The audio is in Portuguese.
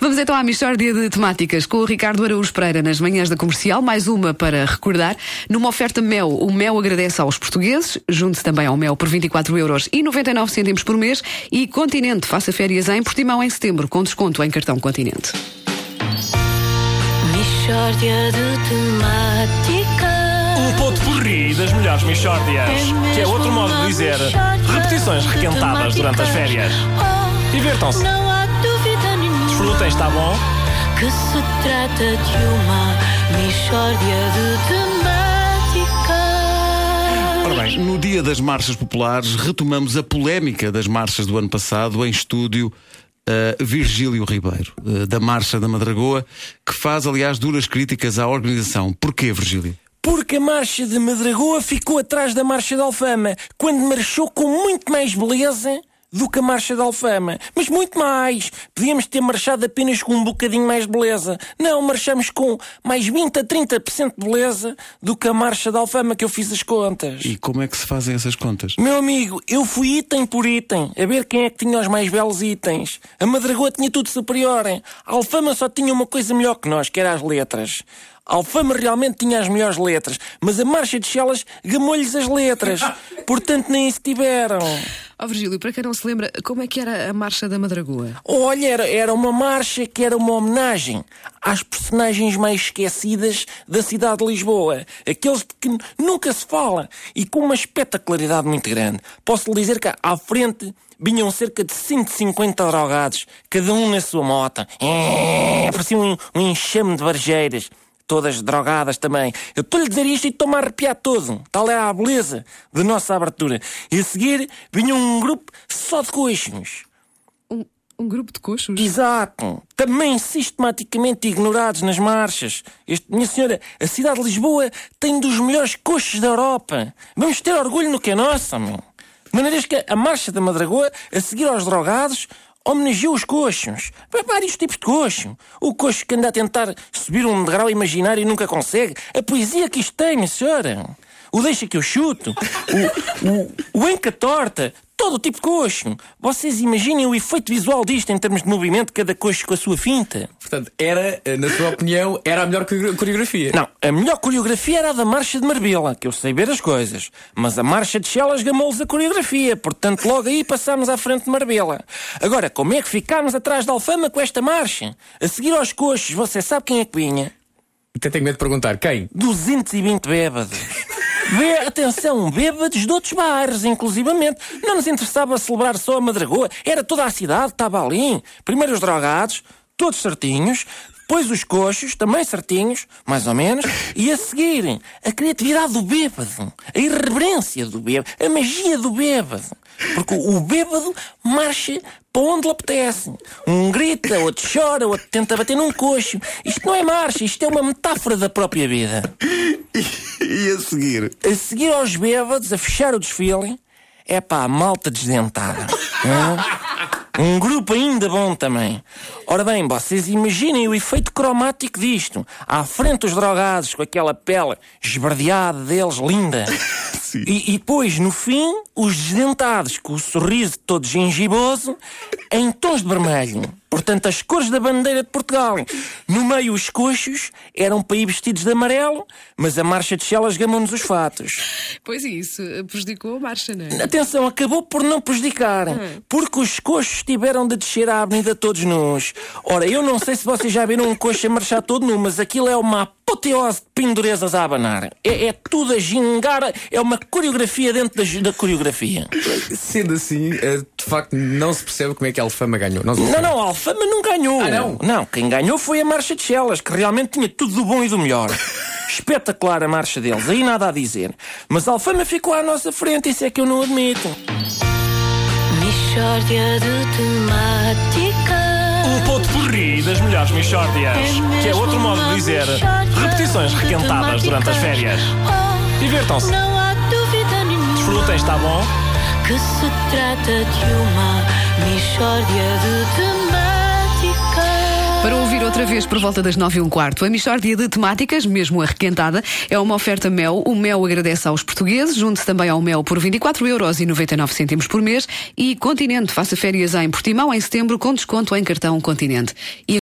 Vamos então à Michórdia de Temáticas com o Ricardo Araújo Pereira nas manhãs da comercial. Mais uma para recordar. Numa oferta Mel, o Mel agradece aos portugueses. Junte-se também ao Mel por 24 euros e 99 cêntimos por mês. E Continente, faça férias em Portimão em setembro, com desconto em cartão Continente. Michórdia de temáticas. Um ponto porri das melhores Michórdias. Que é outro modo de dizer repetições requentadas durante as férias. Divirtam-se. Desfrutem, está bom? Que se trata de uma Michórdia de temáticas. Ora bem, no dia das marchas populares, retomamos a polémica das marchas do ano passado em estúdio. uh, Virgílio Ribeiro, uh, da Marcha da Madragoa, que faz, aliás, duras críticas à organização. Porquê, Virgílio? Porque a marcha de Madragoa ficou atrás da marcha de Alfama, quando marchou com muito mais beleza do que a marcha de Alfama. Mas muito mais. Podíamos ter marchado apenas com um bocadinho mais de beleza. Não, marchamos com mais 20 a 30% de beleza do que a marcha de Alfama, que eu fiz as contas. E como é que se fazem essas contas? Meu amigo, eu fui item por item, a ver quem é que tinha os mais belos itens. A Madragoa tinha tudo superior. hein? A Alfama só tinha uma coisa melhor que nós, que era as letras. A Alfama realmente tinha as melhores letras, mas a Marcha de Chelas gamou-lhes as letras. Portanto, nem isso tiveram. Ó Virgílio, para quem não se lembra, como é que era a Marcha da Madragoa? Olha, era, era uma marcha que era uma homenagem às personagens mais esquecidas da cidade de Lisboa. Aqueles de que nunca se fala e com uma espetacularidade muito grande. Posso lhe dizer que à frente vinham cerca de 150 drogados, cada um na sua mota. É, parecia um, um enxame de varjeiras. Todas drogadas também. Eu estou-lhe a dizer isto e estou-me a arrepiar todo. Tal era a beleza da nossa abertura. E a seguir vinha um grupo só de coxos. Um, um grupo de coxos? Exato. Também sistematicamente ignorados nas marchas. Este, minha senhora, a cidade de Lisboa tem dos melhores coxos da Europa. Vamos ter orgulho no que é nosso, meu. De maneiras que a marcha da Madragoa, a seguir aos drogados, homenageou os coxos. Vários tipos de coxo. O coxo que anda a tentar subir um degrau imaginário e nunca consegue. A poesia que isto tem, senhora. O deixa que eu chuto. O, o, o enca torta. Todo o tipo de coxo. Vocês imaginem o efeito visual disto em termos de movimento cada coxo com a sua finta. Portanto, era, eh, na sua opinião, era a melhor coreo- coreografia. Não, a melhor coreografia era a da Marcha de Marbella, que eu sei ver as coisas. Mas a Marcha de Chelas gamou-lhes a coreografia, portanto logo aí passámos à frente de Marbella. Agora, como é que ficámos atrás da Alfama com esta marcha? A seguir aos coxos, você sabe quem é que vinha? Até tenho medo de perguntar quem? 220 bêbados. Vê, atenção, bêbados de outros bairros, inclusivamente. Não nos interessava celebrar só a Madragoa, era toda a cidade, estava ali. Primeiro os drogados, todos certinhos, depois os coxos, também certinhos, mais ou menos, e a seguir, a criatividade do bêbado, a irreverência do bêbado, a magia do bêbado. Porque o bêbado marcha para onde lhe apetece. Um grita, outro chora, outro tenta bater num coxo. Isto não é marcha, isto é uma metáfora da própria vida. E a seguir? A seguir aos bêbados, a fechar o desfile, é pá, a malta desdentada. Um grupo ainda bom também. Ora bem, vocês imaginem o efeito cromático disto. À frente os drogados, com aquela pele esverdeada deles, linda. E, e depois, no fim, os desdentados, com o sorriso todo gengiboso, em tons de vermelho. Portanto, as cores da bandeira de Portugal. No meio, os coxos eram para ir vestidos de amarelo, mas a marcha de Chelas gamou-nos os fatos. Pois é, isso eh, prejudicou a marcha, não é? Atenção, acabou por não prejudicar, porque os coxos tiveram de descer à avenida todos nus. Ora, eu não sei se vocês já viram um coxo a marchar todo nu, mas aquilo é uma apoteose de pendurezas a abanar. É, é tudo a gingar, é uma coreografia dentro da, da coreografia. Sendo assim, eh, de facto, não se percebe como é que a Alfama ganhou. Não, Não, não, a Alfama não ganhou. Ah, não? Não, quem ganhou foi a Marcha de Chelas, que realmente tinha tudo do bom e do melhor. Espetacular a marcha deles, aí nada a dizer. Mas a Alfama ficou à nossa frente, isso é que eu não admito. Michórdia de temáticas. Um ponto porri das melhores Michórdias. Que é outro modo de dizer repetições requentadas durante as férias. Oh, Não há dúvida nenhuma. Desfrutem, está bom? Que se trata de uma Michórdia de temáticas. Para ouvir outra vez por volta das 9 e um quarto, a Michórdia de Temáticas, mesmo arrequentada, é uma oferta Mel. O Mel agradece aos portugueses, junte-se também ao Mel por 24 euros e 99 cêntimos por mês e Continente, faça férias em Portimão em setembro com desconto em cartão Continente. E